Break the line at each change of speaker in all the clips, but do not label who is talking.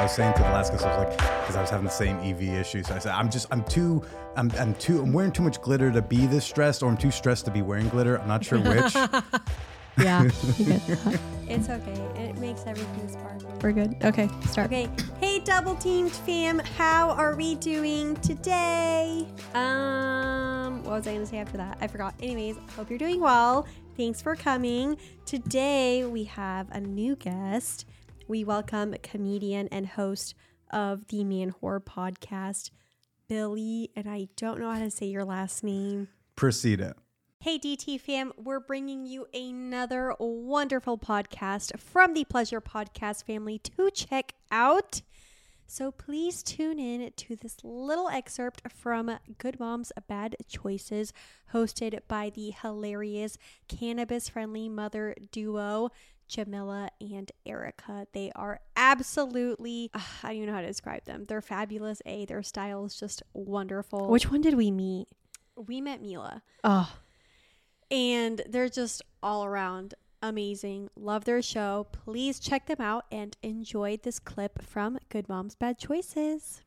I was saying to the last guest, I was like, because I was having the same EV issue. So I said, I'm just, I'm too, I'm, I'm too, I'm wearing too much glitter to be this stressed, or I'm too stressed to be wearing glitter. I'm not sure which.
Yeah, you get that.
It's okay. It makes everything sparkly.
we're good. Okay, start.
Okay. Hey, double teamed fam. How are we doing today? Um, what was I going to say after that? I forgot. Anyways, hope you're doing well. Thanks for coming. Today we have a new guest. We welcome comedian and host of the Man Whore podcast, Billy, and I don't know how to say your last name.
Procida.
Hey, DT fam, we're bringing you another wonderful podcast from the Pleasure Podcast family to check out. So please tune in to this little excerpt from Good Moms Bad Choices, hosted by the hilarious cannabis friendly mother duo. Jamila and Erica. They are absolutely, ugh, I don't even know how to describe them. They're fabulous. A, their style is just wonderful.
Which one did we meet?
we met Mila
Oh,
and they're just all around amazing. Love their show. Please check them out and enjoy this clip from Good Moms Bad Choices.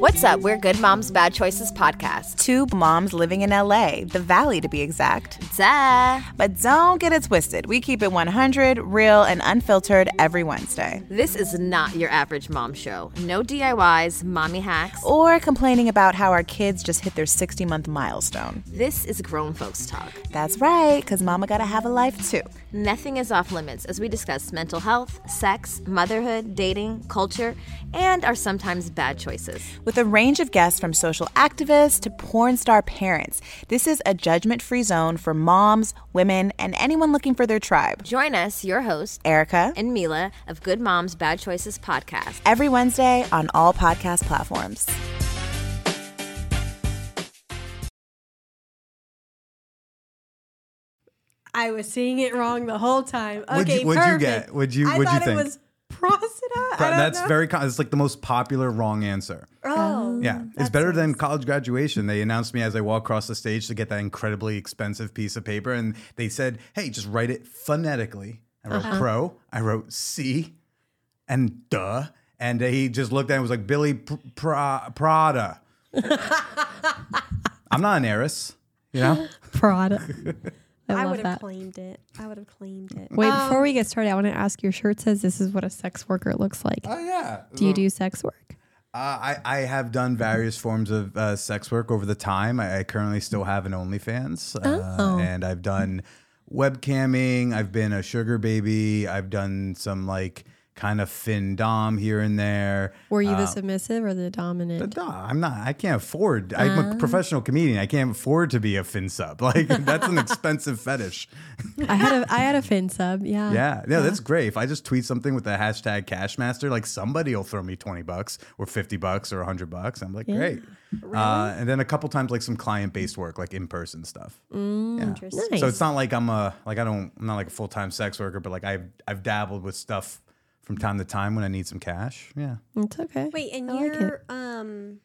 What's up? We're Good Moms Bad Choices podcast.
Two moms living in LA, the Valley to be exact.
Duh.
But don't get it twisted. We keep it 100, real, and unfiltered every Wednesday.
This is not your average mom show. No DIYs, mommy hacks.
Or complaining about how our kids just hit their 60 month milestone.
This is grown folks talk.
That's right, because mama gotta have a life too.
Nothing is off limits as we discuss mental health, sex, motherhood, dating, culture, and our sometimes bad choices.
With a range of guests from social activists to porn star parents, this is a judgment free zone for moms, women, and anyone looking for their tribe.
Join us, your host,
Erica,
and Mila of Good Moms Bad Choices podcast.
every Wednesday on all podcast platforms.
I was seeing it wrong the whole time. Okay,
What'd you- what'd you get? What'd you-
I
what'd you
thought
think?
It was prosita.
That's
know.
very, con- it's like the most popular wrong answer.
Oh,
Yeah, it's
that's
better than college graduation. They announced me as I walk across the stage to get that incredibly expensive piece of paper, and they said, "Hey, just write it phonetically." I wrote
Uh-huh.
pro, I wrote C, and duh, and he just looked at it and was like, "Billy Pr- Pra- Prada." I'm not an heiress, you know.
Prada. I,
I
love
would have
that.
claimed it. I would have claimed it.
Wait,
Um,
before we get started, I want to ask your shirt says this is what a sex worker looks like.
Oh yeah.
do you do sex work?
Uh, I, I have done various forms of uh, sex work over the time. I, I currently still have an OnlyFans, uh,
Oh.
and I've done webcamming. I've been a sugar baby. I've done some like kind of fin dom here and there.
Were you the submissive or the dominant?
But no, I'm not. I can't afford. I'm a professional comedian. I can't afford to be a fin sub. Like that's an expensive fetish.
I had a I had a fin sub. Yeah.
Yeah, no, that's great. If I just tweet something with the hashtag Cashmaster, like somebody will throw me twenty bucks or fifty bucks or hundred bucks. I'm like, great. Uh, and then a couple times, like some client based work, like in person stuff. Yeah.
Interesting.
Nice.
So it's not like I'm a like I don't I'm not like a full time sex worker, but like I've I've dabbled with stuff from time to time when I need some cash. Yeah.
It's okay.
Wait, and
I
you're um,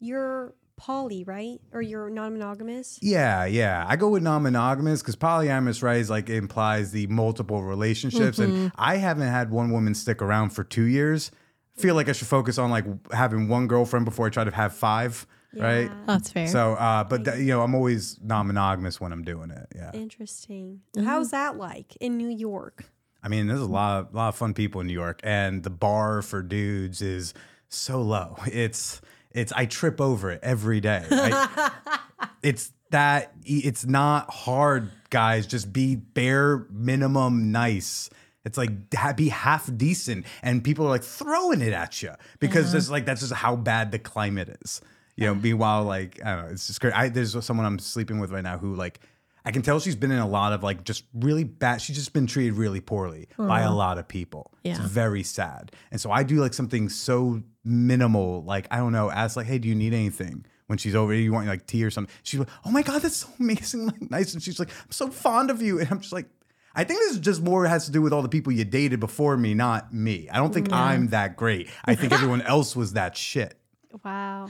you're poly, right? Or you're non-monogamous?
Yeah, yeah. I go with non-monogamous because polyamorous, right, is like implies the multiple relationships, and I haven't had one woman stick around for two years. Feel like I should focus on like having one girlfriend before I try to have five, right?
That's fair.
So, uh, but th- you know, I'm always non-monogamous when I'm doing it. Yeah.
Interesting. How's that like in New York?
I mean, there's a lot of lot of fun people in New York, and the bar for dudes is so low. It's it's I trip over it every day. I- it's that it's not hard, guys. Just be bare minimum nice. It's like be half decent, and people are like throwing it at you because mm-hmm. it's like that's just how bad the climate is. You know. Meanwhile, like I don't know, it's just great. I, there's someone I'm sleeping with right now who like I can tell she's been in a lot of like just really bad. She's just been treated really poorly by a lot of people. It's
Yeah.
very sad. And so I do like something so minimal, like I don't know, ask like, hey, do you need anything? When she's over, you want like tea or something? She's like, oh my god, that's so amazing, like nice. And she's like, I'm so fond of you. And I'm just like, I think this is just more has to do with all the people you dated before me, not me. I don't think I'm that great. I think everyone else was that shit.
Wow.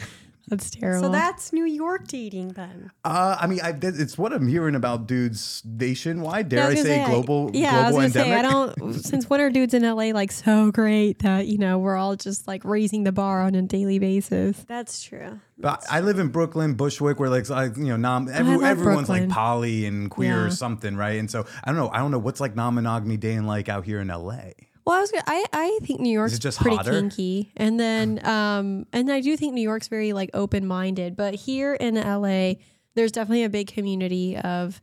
That's terrible.
So that's New York dating then.
Uh, I mean, I, that- it's what I'm hearing about dudes nationwide. Dare
Yeah,
I,
was
say,
gonna
global
yeah,
global
I was gonna
endemic?
say I don't. Since when are dudes in LA like so great that you know we're all just like raising the bar on a daily basis?
That's true.
But I live in Brooklyn, Bushwick, where like, like you know, nom, every,
love
everyone's
Brooklyn.
like poly and queer or something, right? And so I don't know. I don't know what's like non-monogamy dating like out here in LA.
Well, I was gonna, I I think New York's
just
pretty
hotter?
kinky, and then um and I do think New York's very like open minded, but here in LA, there's definitely a big community of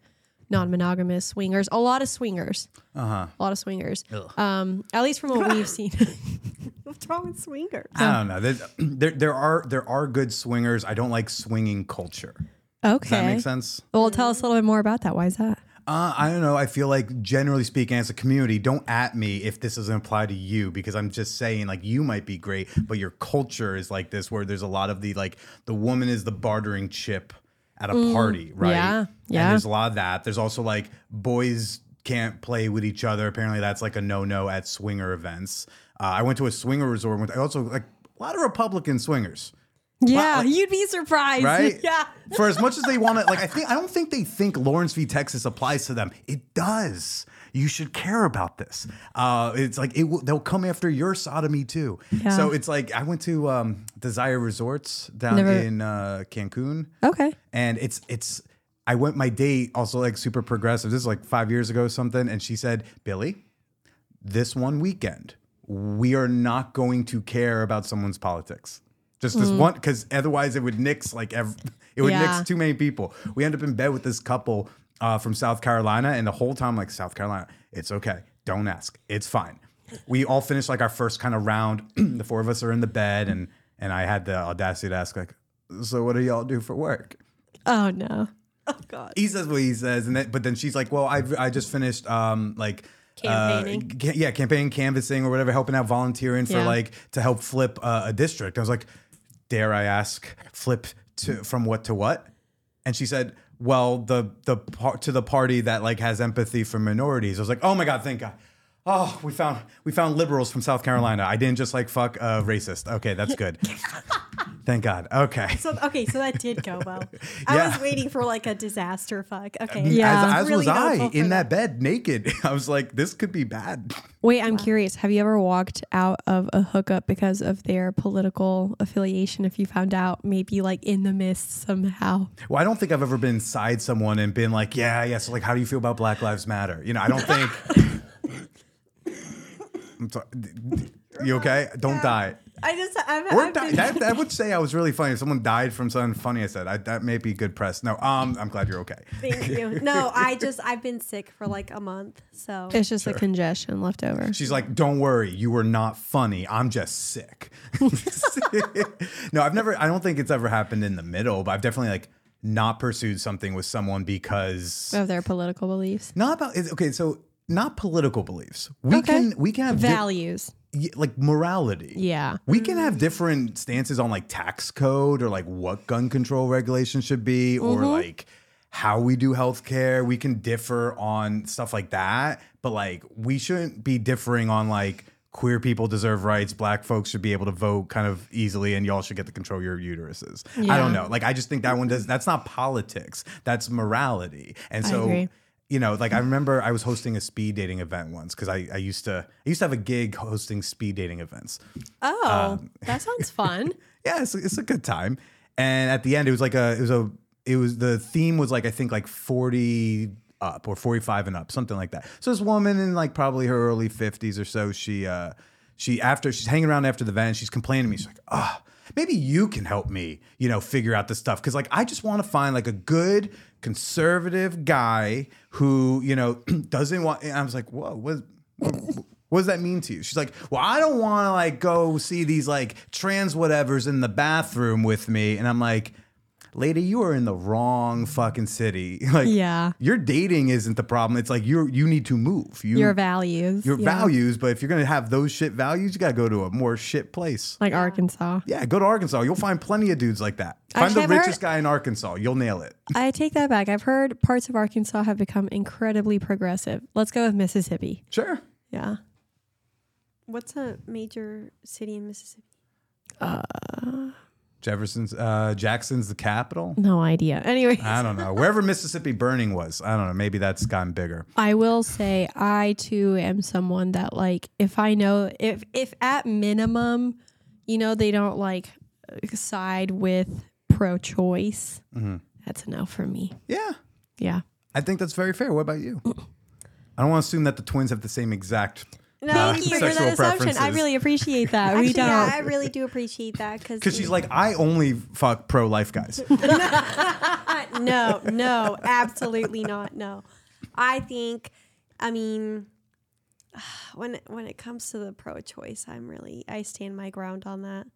non-monogamous swingers. A lot of swingers,
Uh huh.
a lot of swingers. Um, at least from what we've seen.
What's wrong with swingers?
I don't know. There's, there there are there are good swingers. I don't like swinging culture.
okay.
Does that make sense?
Well, tell us a little bit more about that. Why is that?
Uh, I don't know. I feel like generally speaking, as a community, don't at me if this doesn't apply to you because I'm just saying like you might be great, but your culture is like this where there's a lot of the like the woman is the bartering chip at a party, right?
Mm, yeah,
And
yeah.
there's a lot of that. There's also like boys can't play with each other. Apparently, that's like a no no at swinger events. Uh, I went to a swinger resort. I also like a lot of Republican swingers.
Yeah,
like-
you'd be surprised.
Right?
yeah.
For as much as they want to, like, I think I don't think they think Lawrence v. Texas applies to them. It does. You should care about this. Uh, it's like it will, they'll come after your sodomy too.
Yeah.
So it's like I went to um, Desire Resorts down
Never-
in uh, Cancun,
Okay.
and it's it's. I went my date also like super progressive. This is like five years ago or something, and she said, "Billy, this one weekend, we are not going to care about someone's politics. Just this one, because otherwise it would nix like ev- it would
Yeah.
nix too many people. We end up in bed with this couple uh, from South Carolina, and the whole time like South Carolina, it's okay. Don't ask. It's fine. We all finished like our first kind of round. the four of us are in the bed, and and I had the audacity to ask like, so what do y'all do for work?
Oh no.
Oh God.
he says what he says, and then but then she's like, "Well, I I just finished um like."
Campaigning.
Uh, yeah, campaigning, canvassing, or whatever, helping out, volunteering for
Yeah.
like to help flip uh, a district. I was like, "Dare I ask, flip to from what to what?" And she said, "Well, the the part to the party that like has empathy for minorities." I was like, "Oh my god, thank God." Oh, we found we found liberals from South Carolina. I didn't just like fuck a racist. Okay, that's good. Thank God. Okay.
So okay, so that did go well. I
Yeah.
was waiting for like a disaster fuck. Okay.
Yeah.
As, as
Really
was I in
that.
that bed naked. I was like, this could be bad.
Wait, I'm curious. Have you ever walked out of a hookup because of their political affiliation? If you found out, maybe like in the mist somehow.
Well, I don't think I've ever been inside someone and been like, yeah, yeah. So like, how do you feel about Black Lives Matter? You know, I don't think. I'm sorry. You okay? Don't die.
I just I've,
Or
I've
die.
been,
That, that would say I was really funny. If someone died from something funny I said, I, that may be good press. No, um, I'm glad you're okay.
thank you. No, I just I've been sick for like a month. So
It's just a congestion left over.
She's like, "Don't worry, you were not funny. I'm just sick." no, I've never. I don't think it's ever happened in the middle, but I've definitely like not pursued something with someone because
Of their political beliefs,
not about. it's- Okay, so not political beliefs. We
Okay.
can we can have di-
values.
Like morality.
Yeah.
We can have different stances on like tax code or like what gun control regulations should be or mm-hmm. like how we do healthcare. We can differ on stuff like that, but like we shouldn't be differing on like queer people deserve rights, black folks should be able to vote kind of easily, and y'all should get to control your uteruses. I don't know. Like I just think that one does that's not politics. That's morality. And so. You know, like I remember I was hosting a speed dating event once because I, I used to I used to have a gig hosting speed dating events.
Oh,
Um,
that sounds fun.
Yeah, it's, it's a good time. And at the end, it was like a it was a it was the theme was like I think like forty up or forty five and up, something like that. So this woman in like probably her early fifties or so, she uh she after she's hanging around after the event, she's complaining to me. She's like, ah. Maybe you can help me, you know, figure out this stuff. Cause like I just want to find like a good conservative guy who, you know, doesn't want and I was like, whoa, what what, what does that mean to you? She's like, well, I don't want to like go see these like trans whatevers in the bathroom with me. And I'm like, lady, you are in the wrong fucking city. like,
Yeah.
your dating isn't the problem. It's like you you need to move. You,
Your values.
your
yeah.
values. But if you're gonna have those shit values, you gotta go to a more shit place.
Like Arkansas.
Yeah, go to Arkansas. You'll find plenty of dudes like that. Find
Actually,
the
I've heard-
richest guy in Arkansas. You'll nail it.
I take that back. I've heard parts of Arkansas have become incredibly progressive. Let's go with Mississippi.
Sure.
Yeah.
what's a major city in Mississippi?
Uh, Jefferson's uh, Jackson's the capital.
No idea. Anyway,
I don't know. Wherever Mississippi Burning was, I don't know. Maybe that's gotten bigger.
I will say I too am someone that like if I know if if at minimum, you know, they don't like side with pro choice, that's a no for me.
Yeah,
Yeah.
I think that's very fair. What about you? I don't want to assume that the twins have the same exact
No,
uh,
thank you for
sexual
that assumption. I really appreciate that. we don't.
yeah, I really do appreciate that because
Because she's like, I only fuck pro life guys.
no, no, absolutely not. No, I think, I mean, when when it comes to the pro-choice, I'm really I stand my ground on that.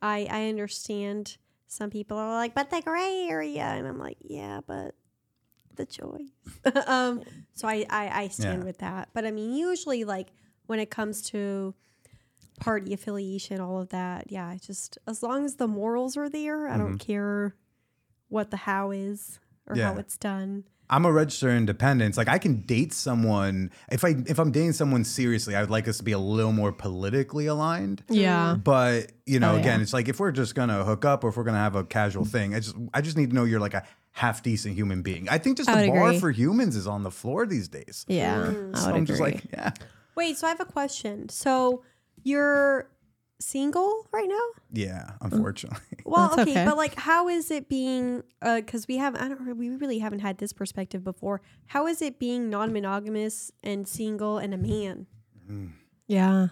I I understand some people are like, but the gray area, and I'm like, yeah, but the choice. um, so I I, I stand
Yeah.
with that. But I mean, usually, like when it comes to party affiliation, all of that, yeah, just as long as the morals are there, I don't mm-hmm. care what the how is or how it's done.
I'm a registered independent. Like I can date someone if I if I'm dating someone seriously, I would like us to be a little more politically aligned.
yeah.
But you know,
Oh,
again,
yeah.
it's like if we're just gonna hook up or if we're gonna have a casual thing, I just I just need to know you're like a half decent human being. I think just
I
the bar
agree.
for humans is on the floor these days.
Yeah. Mm. I
So
would
I'm just like, yeah,
Wait, so I have a question. So you're single right now?
yeah. Unfortunately,
Well, okay,
okay.
but like, how is it being? Uh, because we have, I don't, re- we really haven't had this perspective before. How is it being non-monogamous and single and a man?
yeah.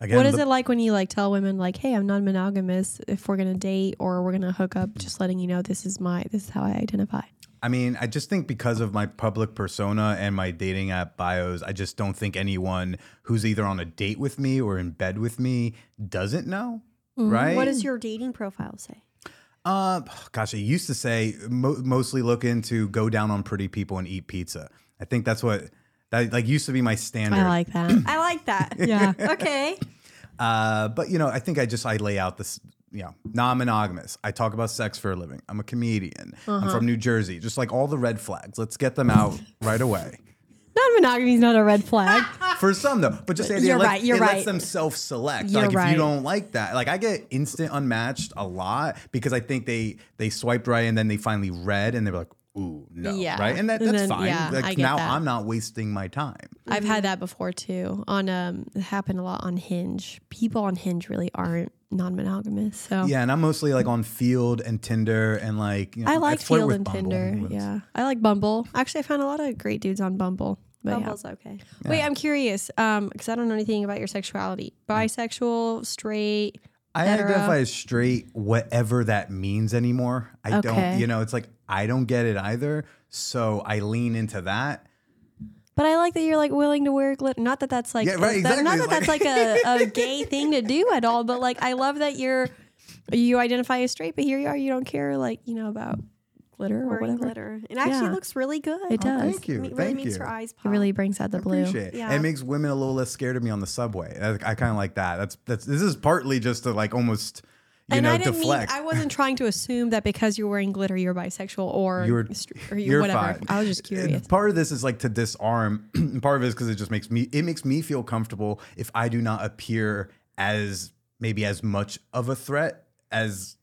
again,
what is
the-
it like when you like tell women like, "Hey, I'm non-monogamous. If we're gonna date or we're gonna hook up, just letting you know this is my this is how I identify."
I mean, I just think because of my public persona and my dating app bios, I just don't think anyone who's either on a date with me or in bed with me doesn't know. Right?
What does your dating profile say?
Uh, gosh, I used to say mo- mostly look into go down on pretty people and eat pizza. I think that's what that like used to be my standard.
I like that.
I like that.
yeah.
okay.
Uh, but you know, I think I just I lay out this. You know, non-monogamous. I talk about sex for a living. I'm a comedian. I'm
Uh-huh.
from New Jersey. Just like all the red flags. Let's get them out right away.
Non-monogamy is not a red flag.
For some though, but just the idea
You're right, you're
it
right.
lets them self-select.
You're
like if
right.
you don't like that, like I get instant unmatched a lot because I think they they swiped right and then they finally read and they were like, ooh no,
Yeah.
right, and that,
And
that's
then-
fine.
yeah,
like
I get
now
that.
I'm not wasting my time.
I've had that before too. On um, it happened a lot on Hinge. People on Hinge really aren't non-monogamous. So
Yeah, and I'm mostly like on Feeld and Tinder and like you know,
I like
flirt
Feeld
with
and
Bumble.
Tinder. Yeah, I like Bumble. Actually, I found a lot of great dudes on Bumble. But yeah.
Bumble's okay.
Wait, I'm curious, um, because I don't know anything about your sexuality. Bisexual, straight.
I identify as straight, whatever that means anymore. I
Okay.
don't, you know, it's like I don't get it either. So I lean into that.
But I like that you're like willing to wear glitter. Not that that's like
Yeah, right,
that- not
exactly.
that that's like a, a gay thing to do at all. But like I love that you're you identify as straight, but here you are. You don't care like you know about glitter or
Wearing
whatever.
glitter. It actually
Yeah.
looks really good.
It does.
Thank you.
It really
Thank
makes
you.
her eyes
It really brings out the blue.
Appreciate it.
Yeah.
It makes women a little less scared of me on the subway. I, I kind of like that. That's that's this is partly just to like almost you
and
know
I didn't
deflect.
mean I wasn't trying to assume that because you're wearing glitter you're bisexual or
You're-
or you
You're
whatever.
fine.
I was just
And
curious.
Part of this is like to disarm. part of it is because it just makes me it makes me feel comfortable if I do not appear as maybe as much of a threat as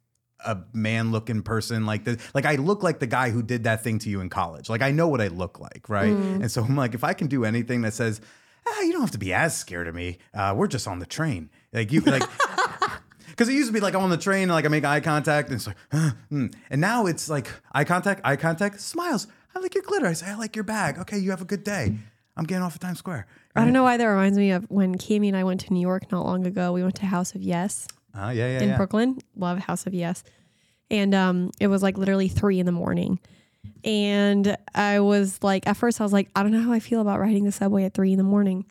a man looking person like this. Like I look like the guy who did that thing to you in college. Like I know what I look like, right?
Mm.
And so I'm like, if I can do anything that says, ah, you don't have to be as scared of me. Uh, we're just on the train. Like you like Because it used to be like I'm on the train, and like I make eye contact, and it's like, "Huh, hmm." and now it's like eye contact, eye contact, smiles. I like your glitter. I say, I like your bag. Okay, you have a good day. I'm getting off at Times Square.
I don't know why that reminds me of when Cami and I went to New York not long ago. We went to House of Yes
Ah, yeah, yeah,
in
yeah.
Brooklyn. Love House of Yes. And um, it was like literally three in the morning. And I was like, at first, I was like, I don't know how I feel about riding the subway at three in the morning.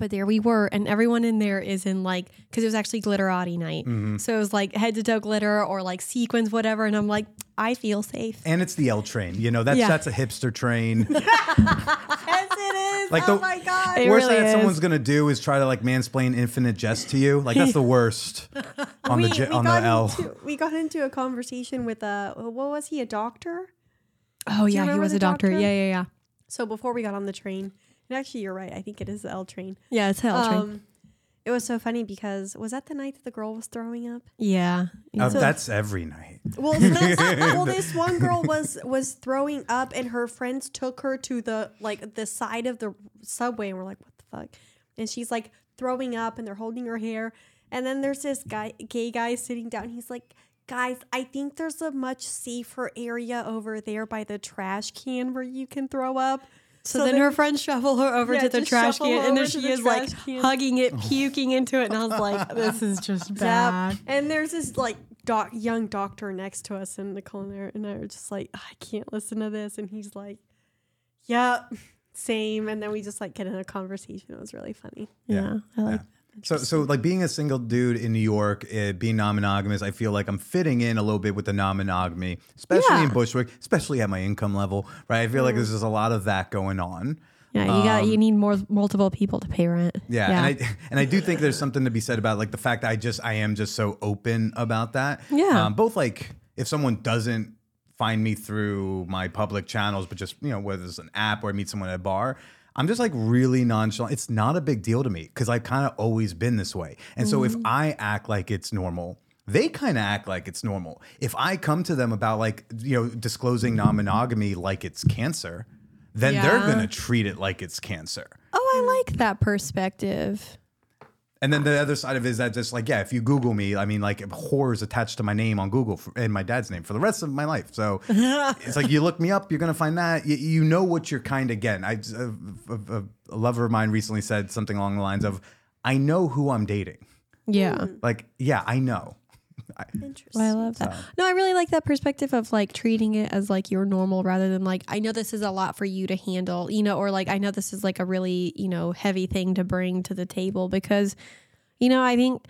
But there we were, and everyone in there is in like, because it was actually glitterati night.
Mm-hmm.
So it was like head to toe glitter or like sequins, whatever. And I'm like, I feel safe.
And it's the L train. You know, that's
Yeah.
that's a hipster train.
Yes, it is.
Like
oh
the-
my god.
It
worst
really
that
is.
someone's gonna do is try to like mansplain infinite jest to you. Like that's the worst on the j- on the
got
L.
Into, we got into a conversation with a what was he a doctor?
Oh,
you
yeah. He was a doctor.
doctor?
Yeah, yeah, yeah.
So before we got on the train, and actually you're right. I think it is the L train.
Yeah, it's hell train.
Um, It was so funny because was that the night that the girl was throwing up?
Yeah.
Uh,
So-
that's every night.
Well, this, well, this one girl was was throwing up, and her friends took her to the like the side of the subway, and we're like, "What the fuck?" And she's like throwing up, and they're holding her hair, and then there's this guy, gay guy, sitting down. He's like, "Guys, I think there's a much safer area over there by the trash can where you can throw up."
So, then, her friends shovel her over
Yeah,
to the trash can, and there
over to
she
the
is, like
can.
hugging it, puking into it, and I was like, "This is just bad."
Yep. And there's this like doc- young doctor next to us, and Nicole and I, and I were just like, I can't listen to this. And he's like, Yep, same. And then we just like get in a conversation. It was really funny.
Yeah, I like.
So, so like being a single dude in New York, uh, being non-monogamous, I feel like I'm fitting in a little bit with the non-monogamy, especially in Bushwick, especially at my income level, right? I feel like there's just a lot of that going on.
Yeah, you got you need more multiple people to pay rent.
Yeah, and I and I do think there's something to be said about like the fact that I just I am just so open about that.
Yeah.
um, both like if someone doesn't find me through my public channels, but just you know whether it's an app or I meet someone at a bar. I'm just like really nonchalant. It's not a big deal to me because I've kind of always been this way. And so if mm-hmm. I act like it's normal, they kind of act like it's normal. If I come to them about like, you know, disclosing non monogamy like it's cancer, then they're going to treat it like it's cancer.
oh, I like that perspective.
And then the other side of it is that just like, yeah, if you Google me, I mean, like whore is attached to my name on Google for, and my dad's name for the rest of my life. So it's like you look me up, you're going to find that. You, you know what you're kind of getting. I, a, a, a lover of mine recently said something along the lines of, I know who I'm dating.
Yeah. Hmm.
Like, yeah, I know.
Interesting.
Well, I love that. No, I really like that perspective of like treating it as like your normal rather than like I know this is a lot for you to handle, you know, or like I know this is like a really, you know, heavy thing to bring to the table because you know, I think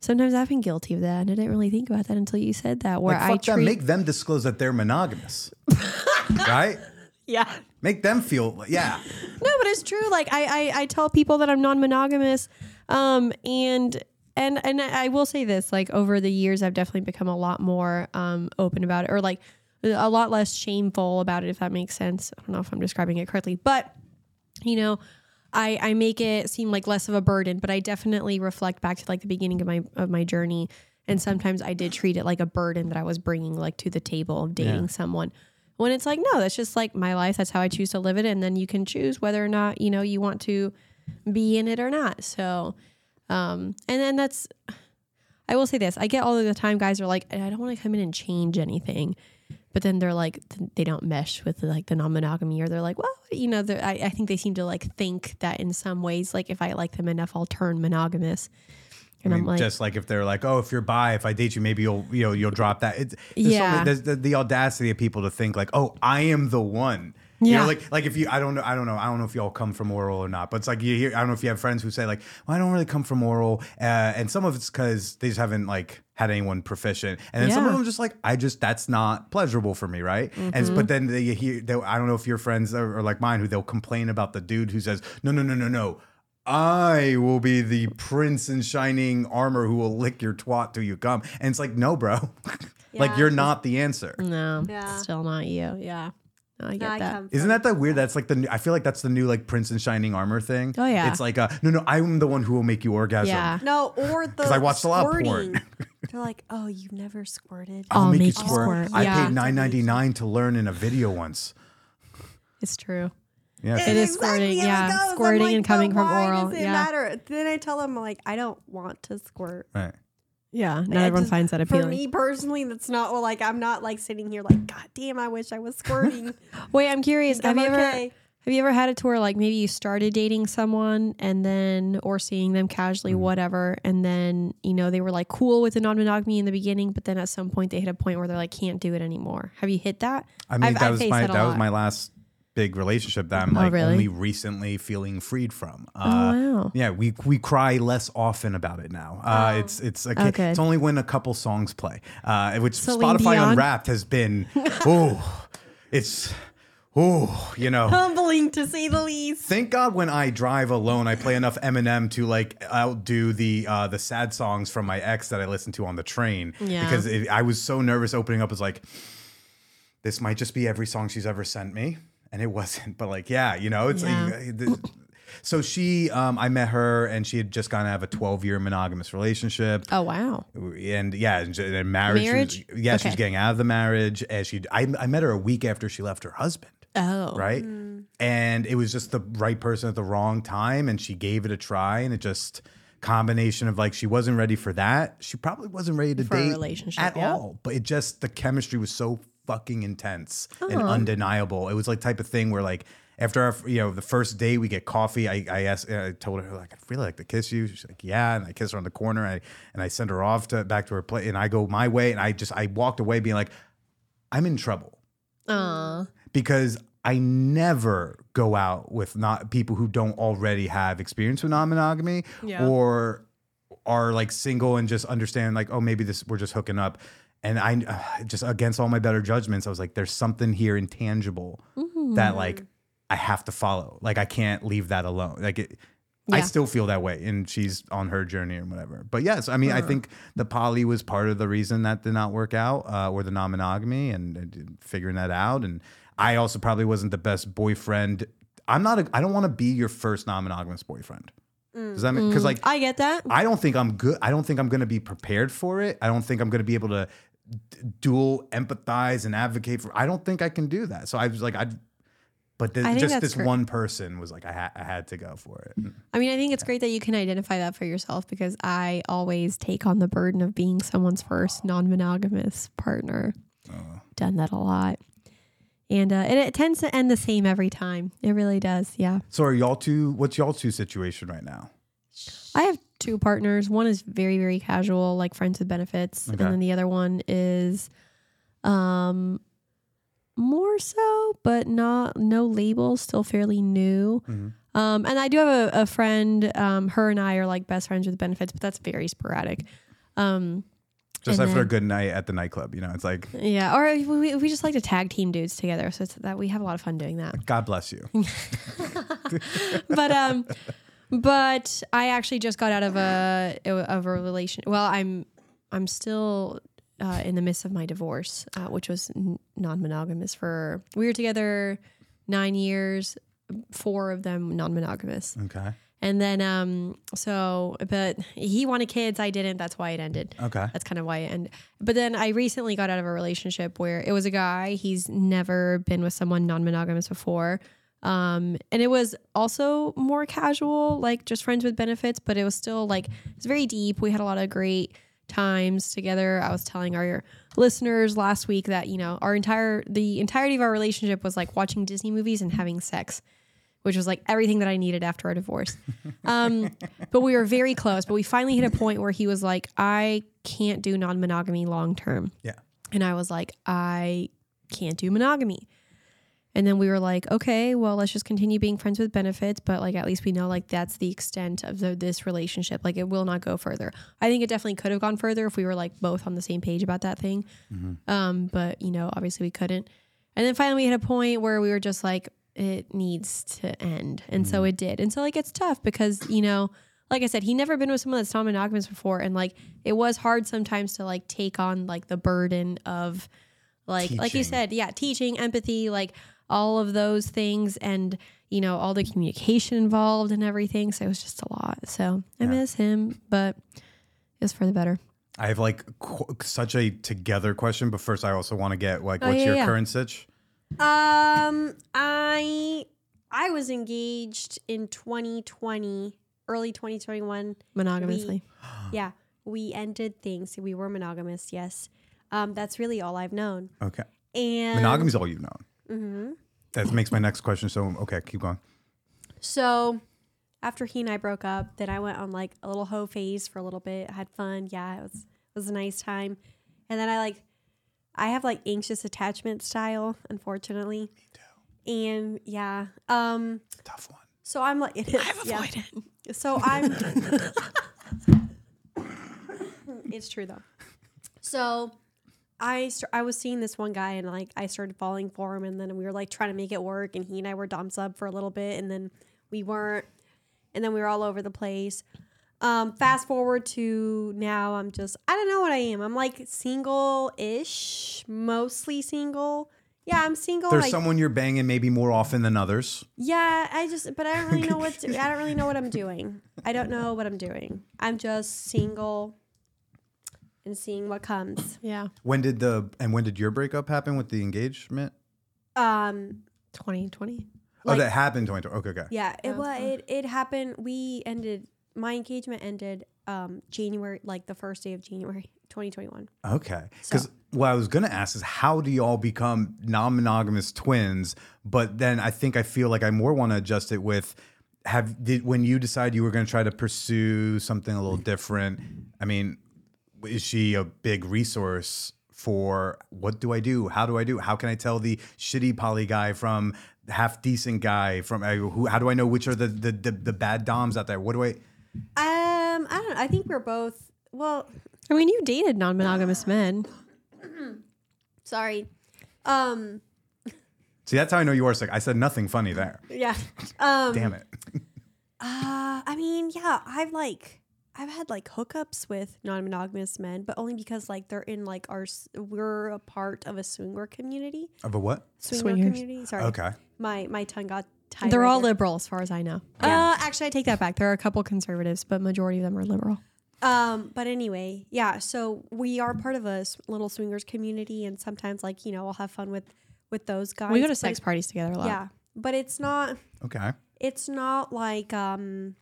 sometimes I've been guilty of that and I didn't really think about that until you said that where
Like,
I
fuck them. Make them disclose that they're monogamous. right?
Yeah.
Make them feel, yeah.
No, but it's true. Like I, I, I tell people that I'm non-monogamous, um, and and and I will say this: like over the years, I've definitely become a lot more um, open about it, or like a lot less shameful about it, if that makes sense. I don't know if I'm describing it correctly, but you know, I I make it seem like less of a burden, but I definitely reflect back to like the beginning of my of my journey, and sometimes I did treat it like a burden that I was bringing like to the table of dating someone. When it's like, no, that's just like my life. That's how I choose to live it, and then you can choose whether or not you know you want to be in it or not. So, um, and then that's. I will say this: I get all of the time guys are like, I don't want to come in and change anything, but then they're like, they don't mesh with like the non-monogamy, or they're like, well, you know, I, I think they seem to like think that in some ways, like if I like them enough, I'll turn monogamous. And
I
I'm
mean,
like,
just like if they're like, oh, if you're bi, if I date you, maybe you'll you know you'll drop that. It's, so
Yeah.
many- the, the audacity of people to think like, oh, I am the one. You
Yeah.
know, like like if you, I don't know, I don't know, I don't know if y'all come from oral or not, but it's like you hear, I don't know if you have friends who say like, well, I don't really come from oral, uh, and some of it's because they just haven't like had anyone proficient, and then some of
Yeah.
them just like, I just that's not pleasurable for me, right? And
Mm-hmm.
but then they, hear, they, I don't know if your friends are, are like mine who they'll complain about the dude who says, no, no, no, no, no. I will be the prince in shining armor who will lick your twat till you come. And it's like, no, bro. like you're not the answer.
no,
Yeah.
still not you. Yeah, No, I get
I
that.
come
Isn't that that weird? That's like the new, I feel like that's the new like prince in shining armor thing.
Oh, yeah.
It's like uh no no I'm the one who will make you orgasm.
Yeah.
No, or the
'Cause I watched a lot of porn.
squirting. They're like, oh, you've never squirted.
I'll,
I'll
make, you
make you
squirt.
squirt.
I
Yeah.
paid nine ninety nine to learn in a video once.
It's true.
Yeah.
It is squirting, yeah,
goes.
Squirting
like,
and coming from oral,
Does it
yeah.
matter? Then I tell them like, I don't want to squirt.
Right.
Yeah, not
I
everyone
just-
finds that appealing.
For me personally, that's not well, like I'm not like sitting here like, God damn, I wish I was squirting.
Wait, I'm curious. Have
I'm
you ever have you ever had it to where like maybe you started dating someone and then or seeing them casually,
Mm-hmm.
whatever, and then you know they were like cool with the non-monogamy in the beginning, but then at some point they hit a point where they're like can't do it anymore. Have you hit that?
I mean
I've-
that
I've
was my
it a
that was my last big relationship that I'm
Oh,
like
really?
only recently feeling freed from. Uh,
Oh, wow.
Yeah, we we cry less often about it now. Uh, it's it's okay.
Oh, good.
it's only when a couple songs play, uh, which
Celine
Spotify
Dion?
Unwrapped has been. oh, it's oh, you know.
Humbling to say the least.
Thank God when I drive alone, I play enough Eminem to like outdo the uh, the sad songs from my ex that I listened to on the train.
Yeah.
Because it, I was so nervous opening up. It's like this might just be every song she's ever sent me, and it wasn't. But like, yeah, you know, it's
Yeah.
like, uh, the- So she, um, I met her, and she had just gone out of a 12 year monogamous relationship.
Oh wow.
and yeah, and, and marriage. she was-
Marriage?
yeah, she was getting out of the marriage, and she. I, I met her a week after she left her husband.
Oh.
Right, and it was just the right person at the wrong time, and she gave it a try, and it just combination of like she wasn't ready for that. She probably wasn't ready to
For a
date
relationship,
at
yeah.
all, but it just the chemistry was so fucking intense and undeniable. It was like type of thing where like. After our, you know, the first day we get coffee, I, I asked, uh, I told her like, I'd really like to kiss you. She's like, yeah, and I kiss her on the corner, and I, and I send her off to back to her place, and I go my way, and I just, I walked away being like, I'm in trouble
Aw.
because I never go out with not people who don't already have experience with non-monogamy
Yeah.
or are like single and just understand like oh maybe this we're just hooking up and I uh, just against all my better judgments I was like there's something here intangible that like I have to follow. Like I can't leave that alone. Like it I still feel that way and she's on her journey and whatever. But yes I mean I think the poly was part of the reason that did not work out uh, or the non-monogamy and, and figuring that out. And I also probably wasn't the best boyfriend. I'm not a I don't want to be your first non-monogamous boyfriend. Does that make because like
I get that.
I don't think I'm good. I don't think I'm going to be prepared for it. I don't think I'm going to be able to d- dual empathize and advocate for. I don't think I can do that. So I was like, I'd But just this
great.
one person was like, I, ha- I had to go for it.
I mean, I think it's great that you can identify that for yourself because I always take on the burden of being someone's first non monogamous partner. Done that a lot. And uh, it, it tends to end the same every time. It really does. Yeah.
So are y'all two? What's y'all two situation right now?
I have two partners. One is very, very casual, like friends with benefits.
Okay.
And then the other one is um more so, but not no label, still fairly new.
Mm-hmm.
Um, and I do have a, a friend, um, her and I are like best friends with benefits, but that's very sporadic. Um,
Just after a good night at the nightclub, you know, it's like
yeah, or we, we just like to tag team dudes together. So it's that we have a lot of fun doing that.
God bless you.
but um but I actually just got out of a of a relation. Well, I'm I'm still uh, in the midst of my divorce, uh, which was n- non-monogamous for we were together 9 years, four of them non-monogamous.
Okay.
And then um so but he wanted kids, I didn't. That's why it ended.
Okay.
That's kind of why it ended. But then I recently got out of a relationship where it was a guy. He's never been with someone non monogamous before. Um, and it was also more casual, like just friends with benefits, but it was still like, it's very deep. We had a lot of great times together. I was telling our listeners last week that, you know, our entire, the entirety of our relationship was like watching Disney movies and having sex which was like everything that I needed after our divorce. Um, but we were very close. But we finally hit a point where he was like, I can't do non monogamy long term.
Yeah.
And I was like, I can't do monogamy. And then we were like, okay, well, let's just continue being friends with benefits, but like at least we know like that's the extent of the, this relationship. Like it will not go further. I think it definitely could have gone further if we were like both on the same page about that thing. Um, but you know, obviously we couldn't. And then finally we hit a point where we were just like, it needs to end. And so it did. And so like it's tough because, you know, like I said, he never been with someone that's non monogamous before. And like it was hard sometimes to like take on like the burden of like like you said, yeah, teaching, empathy, like all of those things and you know, all the communication involved and everything. So it was just a lot. So I
Yeah.
miss him, but it was for the better.
I have like qu- such a together question, but first I also want to get like,
Oh,
what's
yeah,
your
yeah.
current sitch?
Um, I I was engaged in 2020, early 2021.
Monogamously.
Yeah, we ended things. We were monogamous. Yes, um, that's really all I've known.
Okay.
And
Monogamy's all you've known.
Mm-hmm.
That makes my next question so okay. Keep going.
So after he and I broke up, then I went on like a little hoe phase for a little bit. Had fun. Yeah, it was it was a nice time. And then I like I have like anxious attachment style, unfortunately. And yeah. Um
Tough one.
so I'm like it is, yeah. So I'm It's true though. So I st- I was seeing this one guy and like I started falling for him and then we were like trying to make it work and he and I were dom sub for a little bit and then we weren't and then we were all over the place. Um, fast forward to now I'm just I don't know what I am. I'm like single ish, mostly single. Yeah, I'm single.
There's
I-
someone you're banging maybe more often than others.
Yeah, I just, but I don't really know what to, I don't really know what I'm doing. I don't know what I'm doing. I'm just single and seeing what comes.
Yeah.
When did the and when did your breakup happen with the engagement?
Um,
2020.
oh, that happened 2020. Okay, okay.
yeah, it
Oh,
was. It it happened. We ended. My engagement ended um January, like the first day of January, 2021.
Okay. Because
So-
what I was going to ask is how do y'all become non monogamous twins? But then I think I feel like I more want to adjust it with have did when you decide you were going to try to pursue something a little different. I mean, is she a big resource for what do I do? How do I do? How can I tell the shitty poly guy from half decent guy from uh, who? How do I know which are the the, the the bad doms out there? What do I?
Um, I don't. know. I think we're both. Well,
I mean, you dated non monogamous men.
sorry. Um,
See, that's how I know you are sick. I said nothing funny there.
yeah. Um,
Damn it.
Uh, I mean, yeah, I've like I've had like hookups with non-monogamous men, but only because like they're in like our we're a part of a swinger community.
Of a what?
Swinger
Swingers.
community. Sorry.
Okay.
My my tongue got tied.
They're
right
all
there.
liberal, as far as I know. Uh, actually, I take that back. There are a couple conservatives, but majority of them are liberal.
Um, but anyway, yeah. So we are part of a little swingers community, and sometimes like you know I'll have fun with with those guys.
we go to sex parties together a lot.
Yeah, but it's not.
Okay.
It's not like um.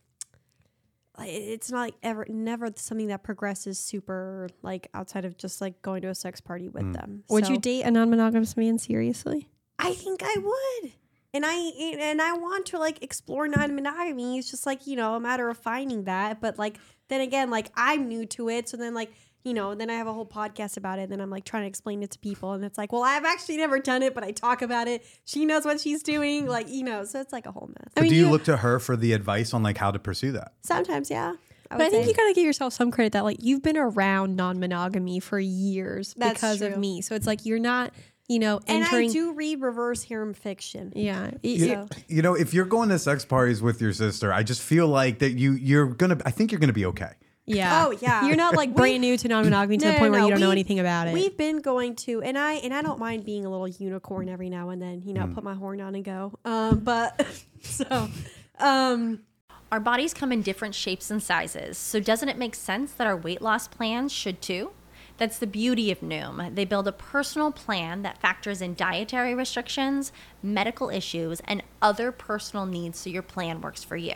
Like, It's not like ever, never something that progresses super like outside of just like going to a sex party with mm. them.
Would you date a non monogamous man seriously?
I think I would. And I and I want to like explore non-monogamy. It's just like, you know, a matter of finding that. But like then again, like I'm new to it. So then like, you know, then I have a whole podcast about it. And then I'm like trying to explain it to people. And it's like, well, I've actually never done it, but I talk about it. She knows what she's doing. Mm-hmm. Like, you know, so it's like a whole mess.
But
mean,
do you
you-
look to her for the advice on like how to pursue that?
Sometimes, yeah.
But I think you gotta give yourself some credit that like you've been around non monogamy for years
That's
because of me. So it's like you're not, you know,
and
entering.
I do read reverse harem fiction.
yeah.
You,
So-
you know, if you're going to sex parties with your sister, I just feel like that you you're gonna. I think you're gonna be okay.
Yeah.
Oh, yeah.
You're not like brand new to non monogamy to the point where you don't know anything about it.
We've been going to, and I and I don't mind being a little unicorn every now and then. You know, put my horn on and go. Um, but so, um,
Our bodies come in different shapes and sizes, so doesn't it make sense that our weight loss plans should too? That's the beauty of Noom. They build a personal plan that factors in dietary restrictions, medical issues, and other personal needs so your plan works for you.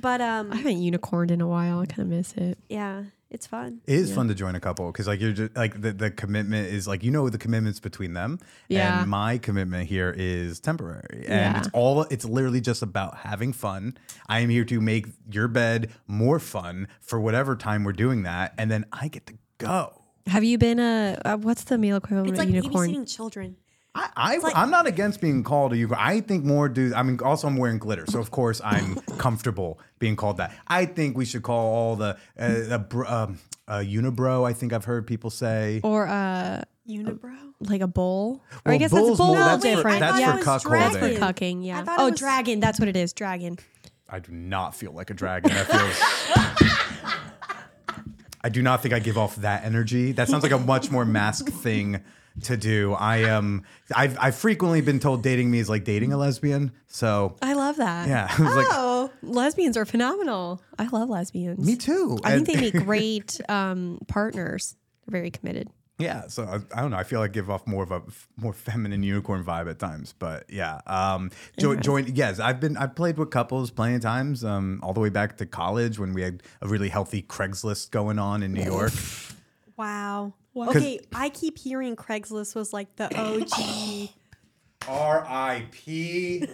But um, I
haven't unicorned in a while. I kind of miss it.
yeah, it's fun.
It is fun to join a couple because like you're just like the, the commitment is like you know the commitments between them.
Yeah.
And my commitment here is temporary. And
Yeah.
it's all it's literally just about having fun. I am here to make your bed more fun for whatever time we're doing that. And then I get to go.
Have you been a, uh, what's the male equivalent
It's
of
like
unicorn?
babysitting children.
I, I
like-
I'm not against being called a unicorn. I think more dudes. I mean, also I'm wearing glitter, so of course I'm comfortable being called that. I think we should call all the uh, uh, br- um, uh, unibrow. I think I've heard people say.
Or uh,
Unibrow.
like a bull? or I guess
bull's
that's bull
more-
is
that's for-
different.
that's
yeah.
for
it
cuckolding.
That's for cucking, yeah.
I
Oh,
was-
dragon. That's what it is. Dragon.
I do not feel like a dragon. That feels. I do not think I give off that energy. That sounds like a much more mask thing to do. I am. I've I've frequently been told dating me is like dating a lesbian. So
I love that.
yeah, I was like,
Oh, lesbians are phenomenal. I love lesbians.
me too.
I think they make great um, partners. They're very committed.
Yeah, so I, I don't know. I feel like I give off more of a more feminine unicorn vibe at times, but yeah. Um, jo- join. Yes, I've been I've played with couples plenty of times. Um, all the way back to college when we had a really healthy Craigslist going on in New York.
Wow. Okay, I keep hearing Craigslist was like the OG.
R.I.P.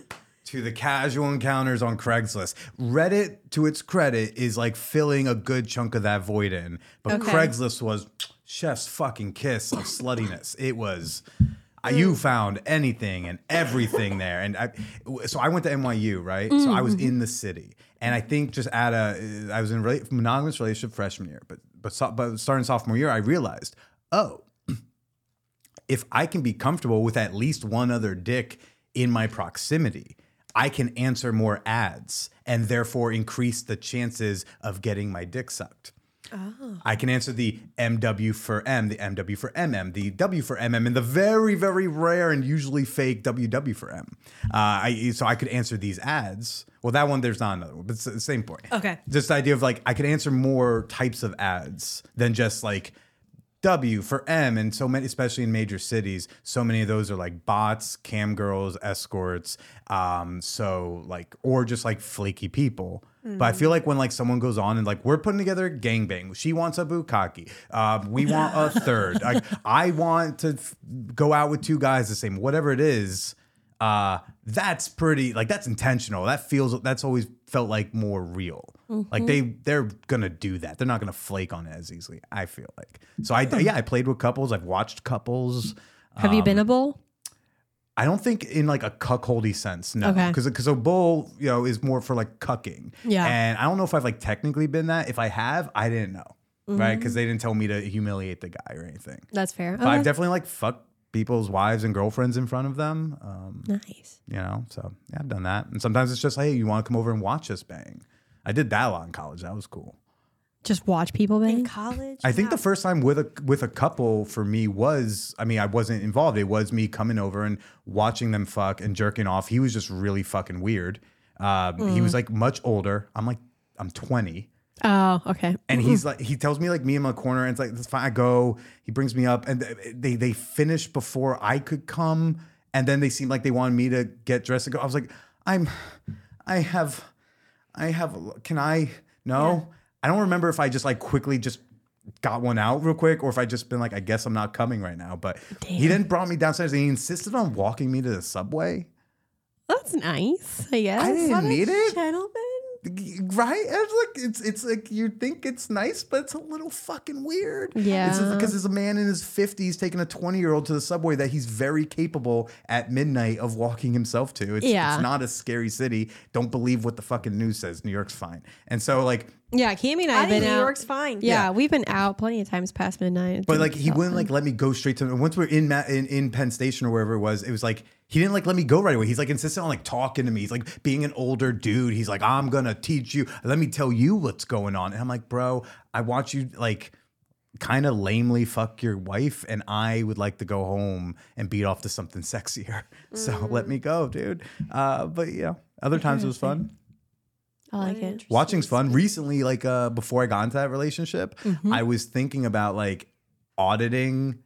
to the casual encounters on Craigslist. Reddit, to its credit, is like filling a good chunk of that void in. But
Okay.
Craigslist was chef's fucking kiss of sluttiness. It was. I- You found anything and everything there, and I. So I went to NYU, right? So I was mm. in the city, and I think just at a, I was in a rela- monogamous relationship freshman year, but but so, but starting sophomore year, I realized, oh, if I can be comfortable with at least one other dick in my proximity, I can answer more ads and therefore increase the chances of getting my dick sucked. I can answer the MW for M, the MW for MM, the W for MM, and the very, very rare and usually fake WW for M. Uh, I, so I could answer these ads. Well, that one, there's not another one, but it's the same point.
Okay.
Just the idea of like, I could answer more types of ads than just like W for M, and so many, especially in major cities, so many of those are like bots, cam girls, escorts, um, so like, or just like flaky people. But I feel like when like someone goes on and like we're putting together a gangbang, she wants a bukkake, uh, we want a third. Like I want to f- go out with two guys the same, whatever it is. Uh, that's pretty like that's intentional. That feels that's always felt like more real. Like they they're gonna do that. They're not gonna flake on it as easily. I feel like so. I yeah I played with couples. I've watched couples.
Have you been a bull?
I don't think in like a cuckoldy sense, no,
Okay.
because because a bull, you know, is more for like cucking.
Yeah.
and I don't know if I've like technically been that. If I have, I didn't know, right? Because they didn't tell me to humiliate the guy or anything.
That's fair.
But I've definitely like fucked people's wives and girlfriends in front of them. Um,
nice.
you know, so yeah, I've done that. And sometimes it's just hey, you want to come over and watch us bang. I did that a lot in college. That was cool.
Just watch people
In college?
I think the first time with a with a couple for me was I mean I wasn't involved. It was me coming over and watching them fuck and jerking off. He was just really fucking weird. Uh, He was like much older. I'm like I'm 20,
Oh, okay.
and he's like he tells me like me in my corner, and it's like that's fine. I go. He brings me up, and they they finish before I could come, and then they seemed like they wanted me to get dressed and go. I was like I'm I have I have can I no I don't remember if I just like quickly just got one out real quick or if I just been like I guess I'm not coming right now but he then brought me downstairs and he insisted on walking me to the subway
That's nice. I guess.
I didn't need it
Gentlemen?
right it's like it's it's like you think it's nice but it's a little fucking weird
Yeah.
it's because there's a man in his 50s taking a 20 year old to the subway that he's very capable at midnight of walking himself to it's,
Yeah.
it's not a scary city don't believe what the fucking news says New York's fine and so like
Yeah, Cami and I
I
have been
think New
out.
York's fine.
yeah,
Yeah.
we've been out plenty of times past midnight.
But like he wouldn't like let me go straight to once we're in Ma- in, in Penn Station or wherever it was, it was like he didn't like let me go right away. He's like insistent on like talking to me. He's like being an older dude. He's like, I'm gonna teach you. Let me tell you what's going on. And I'm like, bro, I want you like kind of lamely fuck your wife, and I would like to go home and beat off to something sexier. So let me go, dude. Uh, but yeah, other times it was fun.
I like it.
Watching's fun. Recently, like uh, before I got into that relationship,
Mm-hmm.
I was thinking about like auditing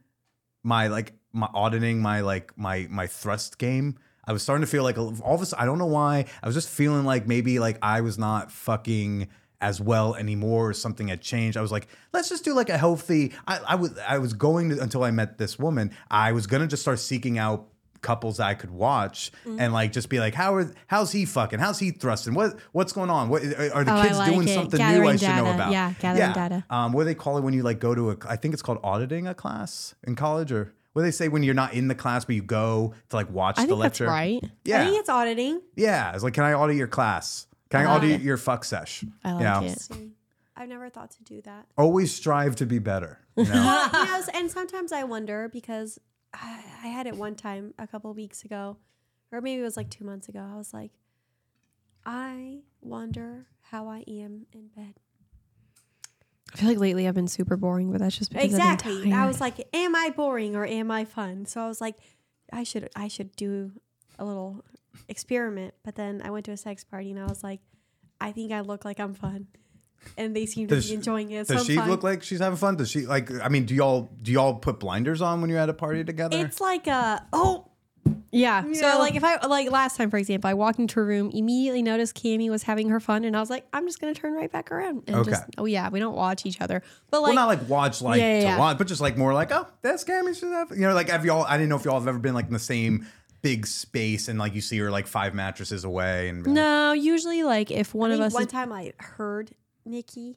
my like my auditing my like my my thrust game. I was starting to feel like all of a sudden, I don't know why. I was just feeling like maybe like I was not fucking as well anymore or something had changed. I was like, let's just do like a healthy. I, I was I was going to, until I met this woman. I was gonna just start seeking out couples I could watch
Mm.
and like just be like, how are how's he fucking? How's he thrusting? What what's going on? What are the
Oh,
kids
like
doing
it.
something new
Gathering
I should know about?
Yeah, gathering data.
Um, what do they call it when you like go to a? I think it's called auditing a class in college, or what do they say when you're not in the class but you go to like watch
I
the
think that's
lecture?
right.
I
Yeah,
think it's auditing.
yeah. It's like, can I audit your class? Can I,
I
audit
it.
your fuck sesh?
I like
you know?
it.
I've never thought to do that.
Always strive to be better. You know?
Well, you know, and sometimes I wonder because I, I had it one time a couple weeks ago, or maybe it was like two months ago. I was like, I wonder how I am in bed.
I feel like lately I've been super boring, but that's just because I've been
Exactly. I was like, am I boring or am I fun? So I was like, I should I should do a little experiment. But then I went to a sex party and I was like, I think I look like I'm fun. And they seem to
Does
be enjoying it. So
Does she
fine.
look like she's having fun? Does she like? I mean, do y'all do y'all put blinders on when you're at a party together?
It's like a oh
Yeah.
Yeah.
So like if I like last time, for example, I walked into a room, immediately noticed Cami was having her fun, and I was like, I'm just gonna turn right back around. And
Okay.
just oh yeah, we don't watch each other. But like
well, not like watch like
Yeah, yeah,
to
yeah.
watch, but just like more like, oh, that's Cami. Should have, you know, like have y'all? I didn't know if y'all have ever been like in the same big space and like you see her like five mattresses away and
no, usually like if one
I
of
think
us
one
is,
time I heard Niki.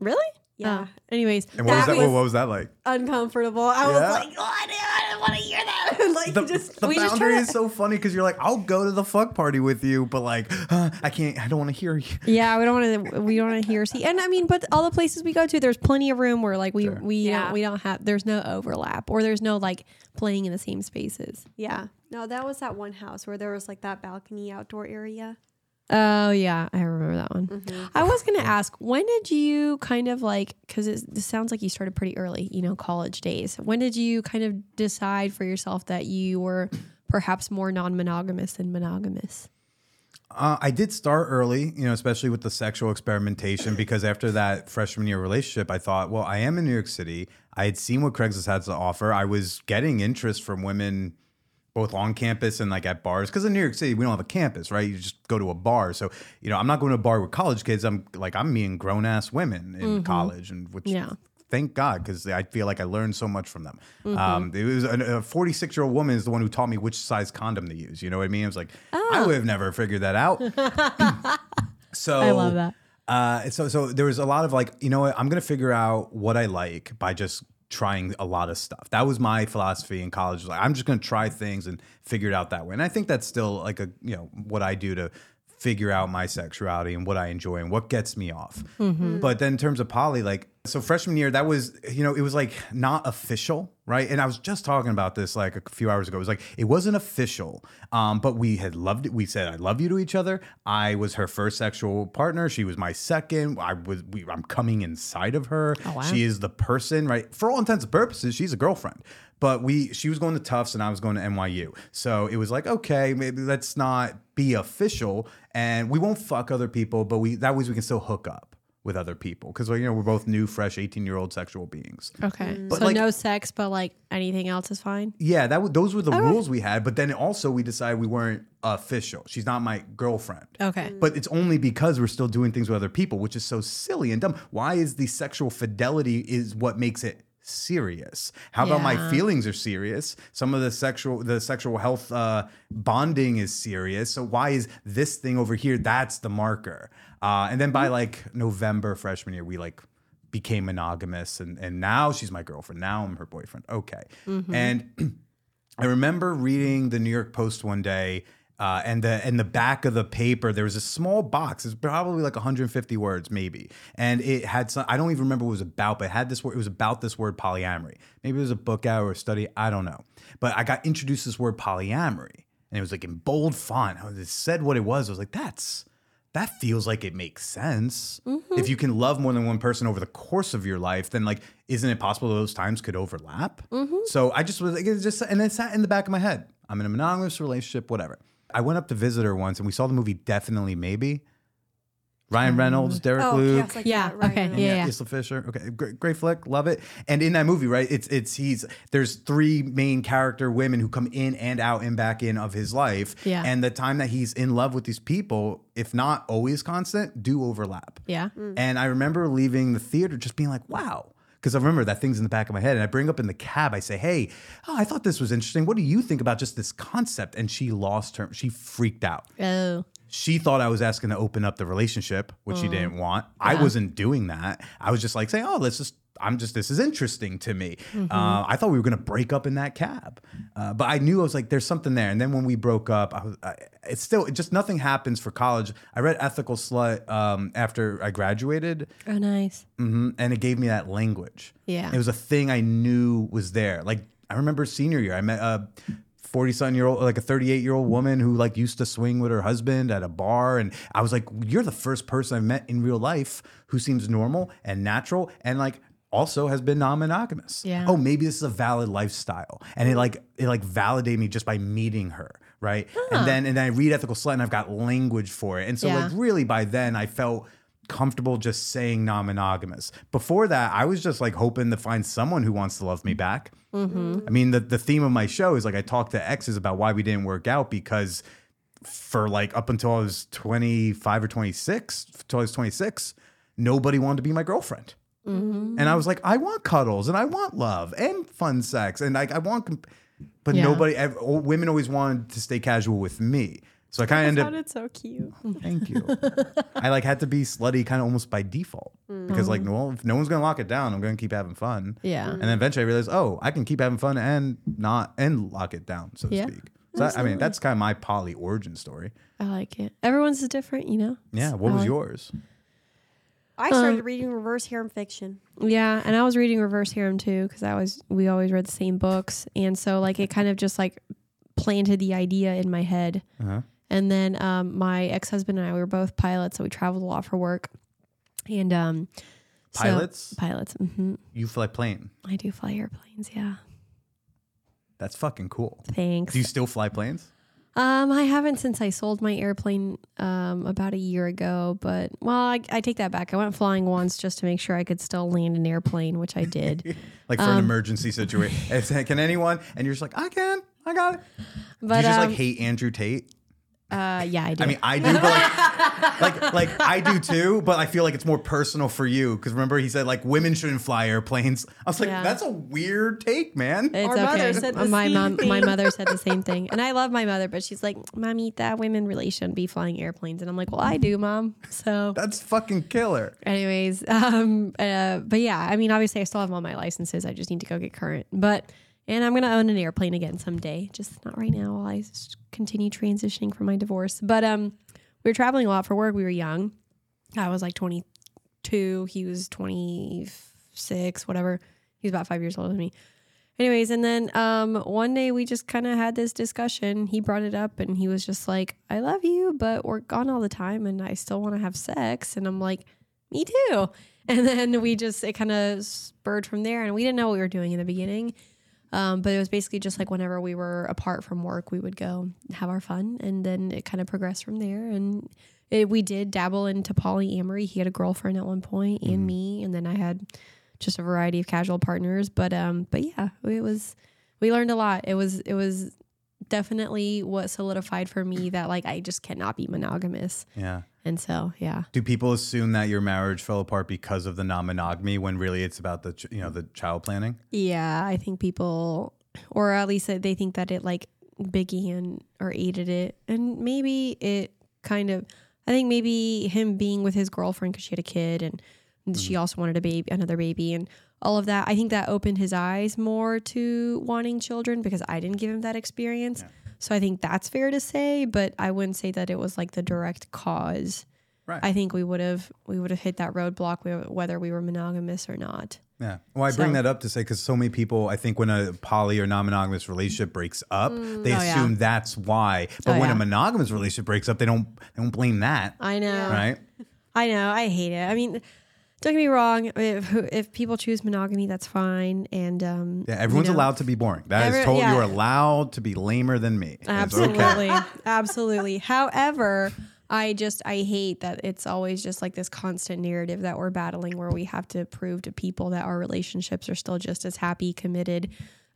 really
Yeah.
Oh. anyways,
And what was
That
that? what-
was-
what was that like?
Uncomfortable. I
Yeah.
was like, oh, I didn't, didn't want to hear that. like,
The,
just
the
we just
boundary
try
is so funny because you're like, I'll go to the fuck party with you, but like, uh, I can't. I don't want to hear you.
yeah, we don't want to we don't want to hear see, and I mean, but all the places we go to, there's plenty of room where like we
Sure.
we
Yeah.
don't we don't have there's no overlap or there's no like playing in the same spaces.
Yeah. No, that was that one house where there was like that balcony outdoor area.
Oh yeah, I remember that one. I was gonna ask, when did you kind of like? Because it this sounds like you started pretty early, you know, college days. When did you kind of decide for yourself that you were perhaps more non-monogamous than monogamous?
Uh, I did start early, you know, especially with the sexual experimentation, because after that freshman year relationship, I thought, well, I am in New York City. I had seen what Craigslist had to offer. I was getting interest from women both on campus and like at bars. Because in New York City, we don't have a campus, right? You just go to a bar. So, you know, I'm not going to a bar with college kids. I'm like, I'm meeting grown ass women in college, and which
Yeah.
thank God, because I feel like I learned so much from them. Um, it was a 46 year old woman is the one who taught me which size condom to use. You know what I mean? I was like, I would have never figured that out. so
I love that.
Uh, so so there was a lot of like, you know what? I'm gonna figure out what I like by just trying a lot of stuff. That was my philosophy in college. Like, I'm just gonna try things and figure it out that way. And I think that's still like a you know what I do to figure out my sexuality and what I enjoy and what gets me off. Mm-hmm. But then in terms of poly, like so freshman year, that was you know it was like not official, right? And I was just talking about this like a few hours ago. It was like it wasn't official, um, but we had loved it. We said I love you to each other. I was her first sexual partner. She was my second. I was we, I'm coming inside of her. She is the person, right? For all intents and purposes, she's a girlfriend. But we, she was going to Tufts and I was going to NYU. So it was like, okay, maybe let's not be official, and we won't fuck other people, but we that way we can still hook up with other people because you know we're both new, fresh, eighteen year old sexual beings.
Okay, mm.
But,
so
like-
no sex, but like anything else is fine.
Yeah, that w- those were the oh. rules we had. But then also we decided we weren't official. She's not my girlfriend.
Okay. Mm.
But it's only because we're still doing things with other people, which is so silly and dumb. Why is the sexual fidelity is what makes it serious? How about my feelings are serious? Some of the sexual the sexual health uh, bonding is serious. So why is this thing over here? That's the marker. Uh, and then by like November freshman year, we like became monogamous, and and now she's my girlfriend. Now I'm her boyfriend. Okay, and. I remember reading the New York Post one day, uh, and the in the back of the paper there was a small box. It's probably like 150 words, maybe, and it had some. I don't even remember what it was about, but it had this word. It was about this word polyamory. Maybe it was a book out or a study. I don't know, but I got introduced to this word polyamory, and it was like in bold font. It said what it was. I was like, that's that feels like it makes sense. If you can love more than one person over the course of your life, then like, isn't it possible those times could overlap? So I just was like, it's just, and it sat in the back of my head. I'm in a monogamous relationship, whatever. I went up to visit her once, and we saw the movie Definitely Maybe. Ryan mm. Reynolds, Derek
Oh,
Luke.
yeah, like
Yeah,
that,
okay,
right,
yeah.
right.
Isla Fisher. Okay, great, great flick, love it. And in that movie, right, it's it's he's there's three main character women who come in and out and back in of his life.
Yeah.
And the time that he's in love with these people, if not always constant, do overlap.
Yeah. Mm.
And I remember leaving the theater just being like, wow. Because I remember that thing's in the back of my head. And I bring up in the cab, I say, hey, oh, I thought this was interesting. What do you think about just this concept? And she lost her, she freaked out.
Oh.
She thought I was asking to open up the relationship, which she mm. didn't want. I wasn't doing that. I was just like saying, "Oh, let's just." I'm just. This is interesting to me. Uh, I thought we were gonna break up in that cab, uh, but I knew I was like, "There's something there." And then when we broke up, I was. I, it's still it just nothing happens for college. I read Ethical Slut um, after I graduated,
Oh, nice.
hmm and it gave me that language.
Yeah.
it was a thing I knew was there. Like I remember senior year, I met a forty something year old, like a thirty eight year old woman who like used to swing with her husband at a bar, and I was like, "You're the first person I've met in real life who seems normal and natural, and like." Also has been non-monogamous.
Yeah.
Oh, maybe this is a valid lifestyle, and it like it like validated me just by meeting her, right? And then and then I read Ethical Slut, and I've got language for it, and so
Yeah.
like really by then I felt comfortable just saying non-monogamous. Before that, I was just like hoping to find someone who wants to love me back. Mm-hmm. I mean, the the theme of my show is like I talk to exes about why we didn't work out because for like up until I was 25 or 26, until I was 26, nobody wanted to be my girlfriend. Mm-hmm. And I was like, I want cuddles and I want love and fun sex and like I want, comp- but
Yeah.
nobody, ev- all- women always wanted to stay casual with me. So I kind of ended up
sounded so cute.
Thank you. I like had to be slutty kind of almost by default mm. because like mm-hmm. well if no one's gonna lock it down, I'm gonna keep having fun.
Yeah.
And then eventually I realized, oh, I can keep having fun and not and lock it down, so to
Yeah.
speak. So I- I mean that's kind of my poly origin story.
I like it. Everyone's is different, you know.
Yeah. What
I
was
like-
yours?
I started reading reverse harem fiction.
Yeah, and I was reading Reverse Harem too because I was we always read the same books, and so like it kind of just like planted the idea in my head.
Uh-huh.
And then um, my ex husband and I we were both pilots, so we traveled a lot for work. And um, so-
Pilots?
pilots. hmm
You fly plane.
I do fly airplanes. Yeah,
That's fucking cool.
thanks.
Do you still fly planes?
Um, I haven't since I sold my airplane um about a year ago, but well, I, I take that back. I went flying once just to make sure I could still land an airplane, which I did.
Like for
Um,
an emergency situation. Can anyone? And you're just like, I can. I got it.
But
do you just
um,
like hate Andrew Tate?
Uh, yeah, I do.
I mean, I do, but like, like, like I do too. But I feel like it's more personal for you because remember he said like women shouldn't fly airplanes. I was like,
Yeah.
that's a weird take, man.
It's
Our
okay.
mother said
my
same
mom, my mother said the same thing, and I love my mother, but she's like, "Mommy, that women really shouldn't be flying airplanes." And I'm like, "Well, I do, mom." So,
That's fucking killer.
anyways, um, uh, but yeah, I mean, obviously, I still have all my licenses. I just need to go get current. But and I'm gonna own an airplane again someday, just not right now while I continue transitioning from my divorce. But um, we were traveling a lot for work. We were young. I was like 22. He was 26, whatever. He was about five years older than me. Anyways, and then um, one day we just kind of had this discussion. He brought it up and he was just like, I love you, but we're gone all the time and I still want to have sex. And I'm like, me too. And then we just, it kind of spurred from there. And we didn't know what we were doing in the beginning. Um, but it was basically just like whenever we were apart from work, we would go have our fun. And then it kind of progressed from there. And it, we did dabble into polyamory. He had a girlfriend at one point and me. And then I had just a variety of casual partners. But um, but yeah, it was we learned a lot. It was it was definitely what solidified for me that like I just cannot be monogamous.
Yeah.
And so yeah,
Do people assume that your marriage fell apart because of the non-monogamy when really it's about the ch- you know the child planning?
yeah, I think people, or at least they think that it like began or aided it, and maybe it kind of. I think maybe him being with his girlfriend because she had a kid and she mm-hmm. also wanted a baby, another baby, and all of that. I think that opened his eyes more to wanting children because I didn't give him that experience. So I think that's fair to say, but I wouldn't say that it was like the direct cause.
Right.
I think we would have we would have hit that roadblock whether we were monogamous or not.
Yeah. Well, I bring that up to say because so many people, I think, when a poly or non-monogamous relationship breaks up, mm. they
Oh, yeah.
assume that's why. But
Oh,
when
yeah.
a monogamous relationship breaks up, they don't they don't blame that,
I know.
right?
I know. I hate it. I mean, don't get me wrong. If, if people choose monogamy, that's fine. And um,
Yeah, everyone's
you know,
allowed to be boring. That is
Every-
told
yeah.
you're allowed to be lamer than me. It's okay.
Absolutely. Absolutely. However, I just I hate that it's always just like this constant narrative that we're battling where we have to prove to people that our relationships are still just as happy, committed,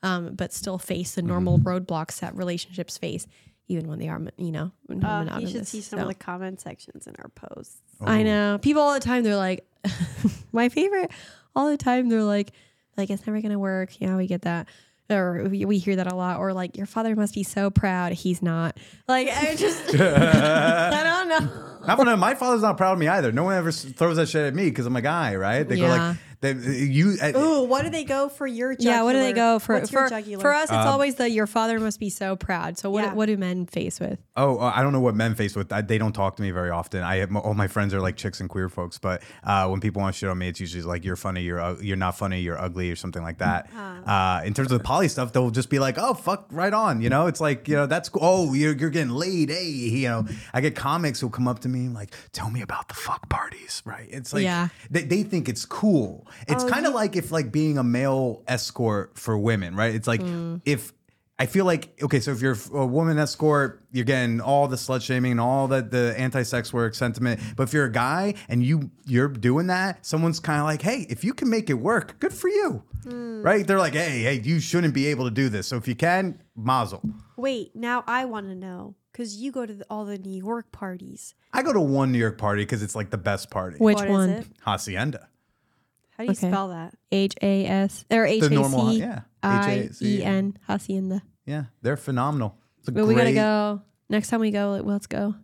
um, but still face the normal
Mm-hmm.
roadblocks that relationships face, even when they are, you know,
Uh, you should see some of the comment sections in our posts.
I know. People all the time they're like my favorite all the time they're like like it's never gonna work. Yeah, we get that. Or we, we hear that a lot. Or like your father must be so proud. He's not. Like I just I don't know.
Not one of my father's not proud of me either. No one ever s- throws that shit at me because I'm a guy, right? They go
Yeah.
like, they, you. uh,
Ooh, what do they go for your jugular?
Yeah, what do they go for?
What's your
For,
jugular?
for us, it's
Um,
always the your father must be so proud. So what
Yeah.
what do men face with?
Oh, uh, I don't know what men face with. I, they don't talk to me very often. I have, all my friends are like chicks and queer folks, but uh, when people want to shit on me, it's usually like you're funny, you're ug- you're not funny, you're ugly, or something like that. Uh, in terms of the poly stuff, they'll just be like, "Oh, fuck, right on." You know, it's like you know that's cool. Oh, you're you're getting laid. Hey, you know, I get comics who come up to me like, "Tell me about the fuck parties." Right? It's like
Yeah.
they, they think it's cool. It's oh, kind of like if like being a male escort for women, right? It's like mm. if I feel like okay, so if you're a woman escort, you're getting all the slut shaming and all the the anti-sex work sentiment. But if you're a guy and you you're doing that, someone's kind of like, hey, if you can make it work, good for you, mm. right? They're like, hey, hey, you shouldn't be able to do this. So if you can, mazel.
Wait, now I want to know because you go to the, all the New York parties.
I go to one New York party because it's like the best party.
Which
What is
one?
it?
Hacienda.
How do you
Okay.
spell that?
H A S or H
The normal,
C
yeah.
I E N Hacienda.
Yeah, they're phenomenal. It's a
But we gotta
great-
go next time we go. like, Let's go.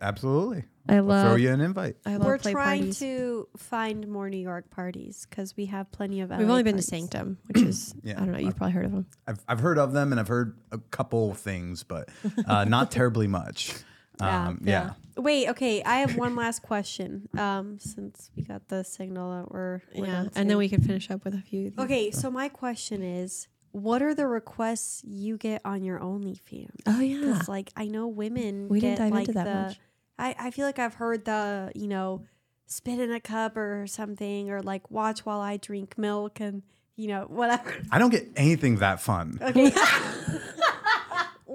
Absolutely.
I
I'll throw
love.
you an invite.
I love
We're
play
trying
parties.
to find more New York parties because we have plenty of.
We've
LA
only been to
parties.
Sanctum, which is
Yeah.
I don't know. You've probably heard of them.
I've I've heard of them and I've heard a couple things, but uh, not terribly much.
Yeah,
Um, yeah.
Wait, okay. I have one last question. Um, since we got the signal that we're, we're
Yeah,
done
and then we can finish up with a few. of these.
Okay, so my question is, what are the requests you get on your OnlyFans?
Oh yeah.
Because like I know women
We
get
didn't dive
like
into that
the.
much.
I I feel like I've heard the you know, spit in a cup or something, or like watch while I drink milk and you know whatever.
I don't get anything that fun.
Okay.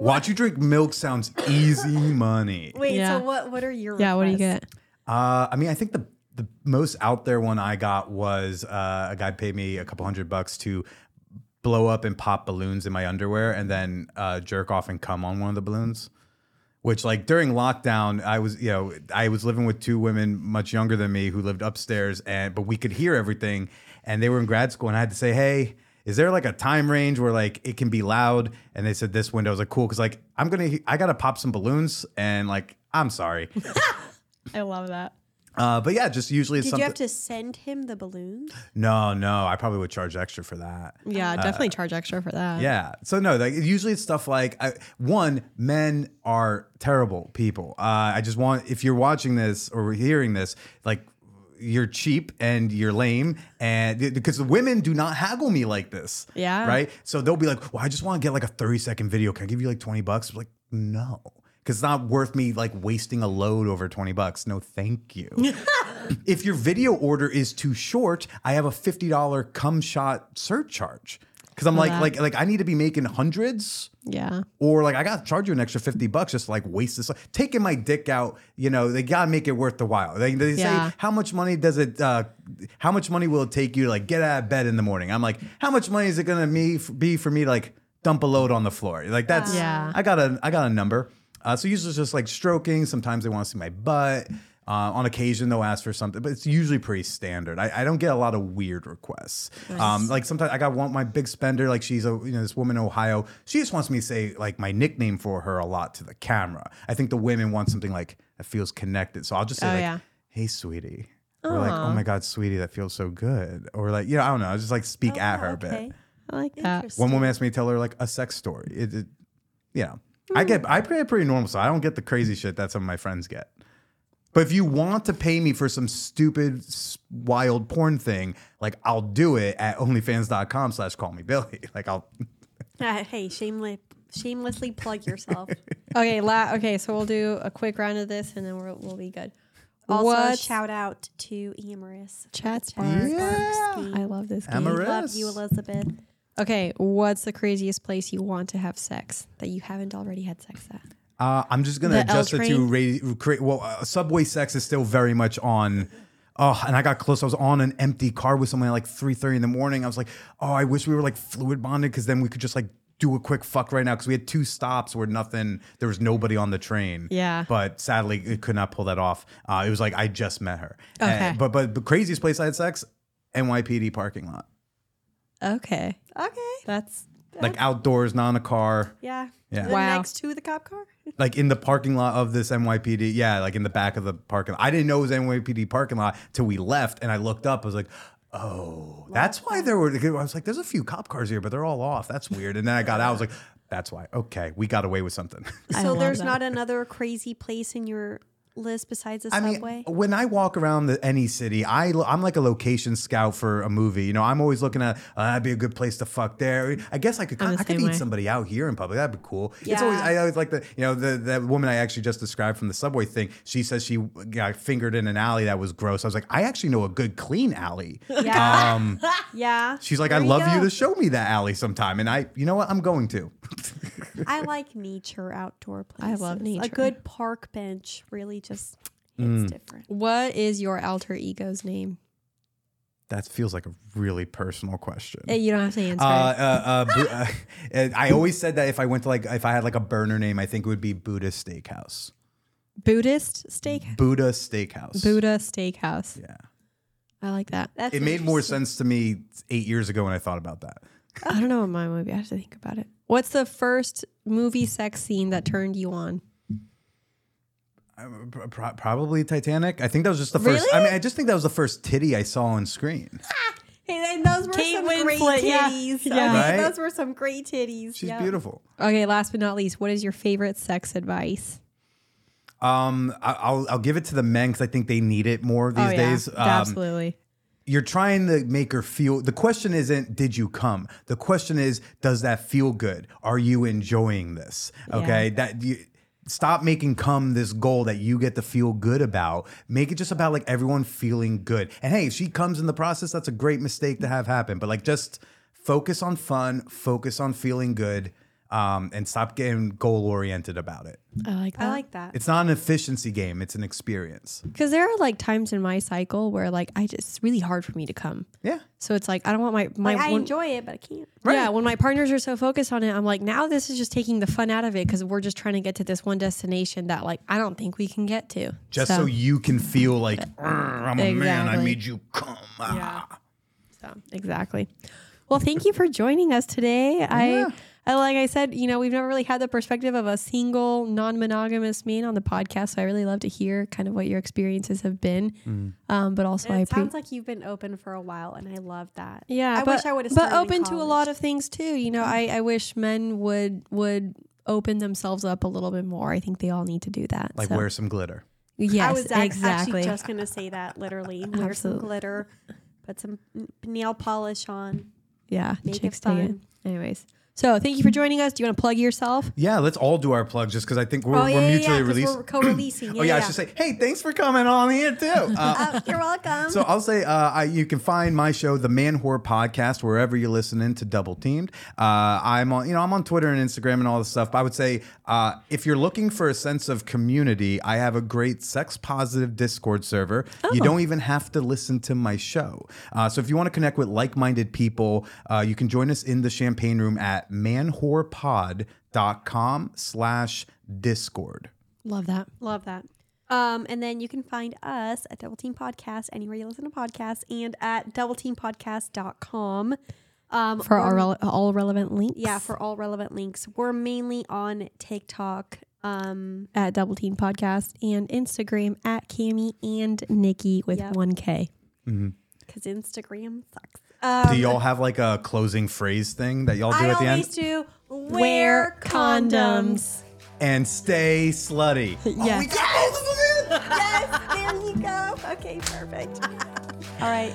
Watch you drink milk sounds easy money.
Wait.
Yeah.
So what what are your
Yeah. What do you
requests?
get?
Uh, I mean, I think the the most out there one I got was uh, a guy paid me a couple hundred bucks to blow up and pop balloons in my underwear and then uh, jerk off and come on one of the balloons. Which, like during lockdown, I was, you know, I was living with two women much younger than me who lived upstairs, and but we could hear everything, and they were in grad school, and I had to say, hey. Is there like a time range where like it can be loud? And they said this window I was like cool because like I'm gonna I gotta pop some balloons and like I'm sorry,
I love that.
uh, but yeah, just usually it's
Did
something.
you have to send him the balloons?
No, no, I probably would charge extra for that.
Yeah, definitely charge extra for that.
Yeah. So no, like usually it's stuff like I, one, men are terrible people. Uh, I just want if you're watching this or hearing this, like you're cheap and you're lame and because the women do not haggle me like this.
Yeah.
Right. So they'll be like, well, I just want to get like a 30 second video. Can I give you like 20 bucks? Like, no. Because it's not worth me like wasting a load over 20 bucks. No, thank you. if your video order is too short, I have a $50 cum shot surcharge. Cause I'm like,
that.
like, like I need to be making hundreds
Yeah.
or like I got to charge you an extra 50 bucks just to like waste this. Taking my dick out, you know, they got to make it worth the while. They, they
Yeah.
say, how much money does it, uh, how much money will it take you to like get out of bed in the morning? I'm like, how much money is it going to me be for me to like dump a load on the floor? Like that's,
Yeah.
I got a, I got a number. Uh, so usually it's just like stroking. Sometimes they want to see my butt. Uh, on occasion, they'll ask for something, but it's usually pretty standard. I, I don't get a lot of weird requests. Um, like sometimes I got one my big spender, like she's a you know this woman in Ohio. She just wants me to say like my nickname for her a lot to the camera. I think the women want something like that feels connected, so I'll just say
Oh,
like,
yeah.
"Hey, sweetie," or like, "Oh my God, sweetie, that feels so good," or like you know I don't know, I just like speak at her a bit.
I like that.
One woman asked me to tell her like a sex story. It, it you know, I get I play pretty normal, so I don't get the crazy shit that some of my friends get. But if you want to pay me for some stupid, wild porn thing, like I'll do it at onlyfans.com slash call me Billy. Like I'll
Uh, hey, shameless, shamelessly plug yourself.
Okay, la- okay, so we'll do a quick round of this and then we'll, we'll be good.
Also,
What's-
shout out to Amaris.
Chat
Chat
Spark. I love this game.
Amaris.
Love you, Elizabeth.
Okay, what's the craziest place you want to have sex that you haven't already had sex at?
Uh, I'm just gonna
The
adjust it to ra- create. Well, uh, subway sex is still very much on. Oh, and I got close. I was on an empty car with someone at like 3:30 in the morning. I was like, oh, I wish we were like fluid bonded because then we could just like do a quick fuck right now because we had two stops where nothing. There was nobody on the train.
Yeah.
But sadly, it could not pull that off. Uh, it was like I just met her.
Okay.
Uh, but but the craziest place I had sex, NYPD parking lot,
Okay,
Okay.
that's
like outdoors, not in a car.
Yeah.
Yeah.
The
Wow.
Next to the cop car.
Like in the parking lot of this NYPD. Yeah, like in the back of the parking lot. I didn't know it was NYPD parking lot till we left and I looked up. I was like, oh, that's why there were. I was like, there's a few cop cars here, but they're all off. That's weird. And then I got out. I was like, that's why. Okay, we got away with something.
I
So there's
that.
not another crazy place in your list besides the
I mean, when I walk around the, any city, I lo- I'm like a location scout for a movie. You know, I'm always looking at uh, that'd be a good place to fuck there. I guess I could
I'm
I could
same
eat
way.
somebody out here in public. That'd be cool. Yeah. It's always I always like the you know the that woman I actually just described from the subway thing. She says she got fingered in an alley that was gross. I was like, I actually know a good clean alley.
Yeah.
Um,
yeah.
she's like,
There
I love you
go.
to show me that alley sometime, and I, you know what, I'm going to.
I like nature, outdoor places.
I
love
love
A good park bench really just
Mm.
different.
What is your alter ego's name?
That feels like a really personal question.
You don't have to answer.
Uh, uh, uh, Bu- uh, uh, I always said that if I went to like, if I had like a burner name, I think it would be Buddha Steakhouse.
Buddhist steak.
Buddha Steakhouse.
Buddha Steakhouse.
Yeah.
I like that.
That's
It made more sense to me eight years ago when I thought about that.
I don't know what mine would be. I have to think about it. What's the first movie sex scene that turned you on?
Pro- pro- probably Titanic. I think that was just the first. I mean, I just think that was the first titty I saw on screen.
Hey, then those were
Kate
some great
Winslet, yeah.
titties.
Yeah.
Okay,
Right?
Those were some great titties.
She's
yeah.
beautiful.
Okay, last but not least, what is your favorite sex advice?
Um, I- I'll I'll give it to the men because I think they need it more these
oh, yeah.
days. Um,
Absolutely.
you're trying to make her feel the question isn't did you come the question is does that feel good are you enjoying this okay that you stop making come this goal that you get to feel good about. Make it just about like everyone feeling good. And hey if she comes in the process that's a great mistake to have happen. But like just focus on fun focus on feeling good um, and stop getting goal oriented about it
I like that.
I like that.
it's not an efficiency game it's an experience
Because there are like times in my cycle where like I just it's really hard for me to come.
yeah
So it's like I don't want my my
Like, I
when-
enjoy it, but I can't. Right.
Yeah, when my partners are so focused on it, I'm like, now this is just taking the fun out of it because we're just trying to get to this one destination that like I don't think we can get to.
just so, you can feel like i'm a man i made you come Ah.
So exactly. Well, thank you for joining us today. I, I like I said, you know, we've never really had the perspective of a single non-monogamous man on the podcast. So I really love to hear kind of what your experiences have been.
Mm.
Um, but also,
And
I
it sounds
appreciate.
like you've been open for a while, and I love that.
Yeah,
I
but,
wish I would have.
But open to a lot of things too. You know, I, I wish men would would open themselves up a little bit more. I think they all need to do that.
like
so.
wear some glitter
Yes,
I was ac-
exactly.
actually just going to say that literally. Wear some glitter, put some nail polish on.
yeah,
Make
chicks dig it.
fun.
Anyways, so thank you for joining us. Do you want to plug yourself?
Yeah, let's all do our plugs just because I think we're,
oh,
we're
yeah, yeah,
mutually released.
We're co-releasing. Yeah,
oh yeah, I should say, hey, thanks for coming on here too. Uh,
Uh, you're welcome.
so I'll say uh, I, you can find my show, the Man Whore Podcast, wherever you're listening to Double Teamed. Uh, I'm on, you know, I'm on Twitter and Instagram and all this stuff. But I would say uh, if you're looking for a sense of community, I have a great sex positive Discord server. Oh. You don't even have to listen to my show. Uh, so if you want to connect with like minded people, uh, you can join us in the Champagne Room at manwhorepod.com slash Discord.
Love that.
Love that. Um, and then you can find us at Double Teamed Podcast anywhere you listen to podcasts and at doubleteamedpodcast.com. Um,
For our rele- all relevant links.
yeah, for all relevant links. We're mainly on TikTok. Um,
at Double Teamed Podcast and Instagram at Cami and Niki with
Yep.
one K.
because Instagram sucks. Um,
Do y'all have like a closing phrase thing that y'all do
I
at the end?
always do wear,
Wear
condoms.
condoms.
and stay slutty. Oh,
Yes.
got both of them in.
yes, there you go. Okay, perfect. All right.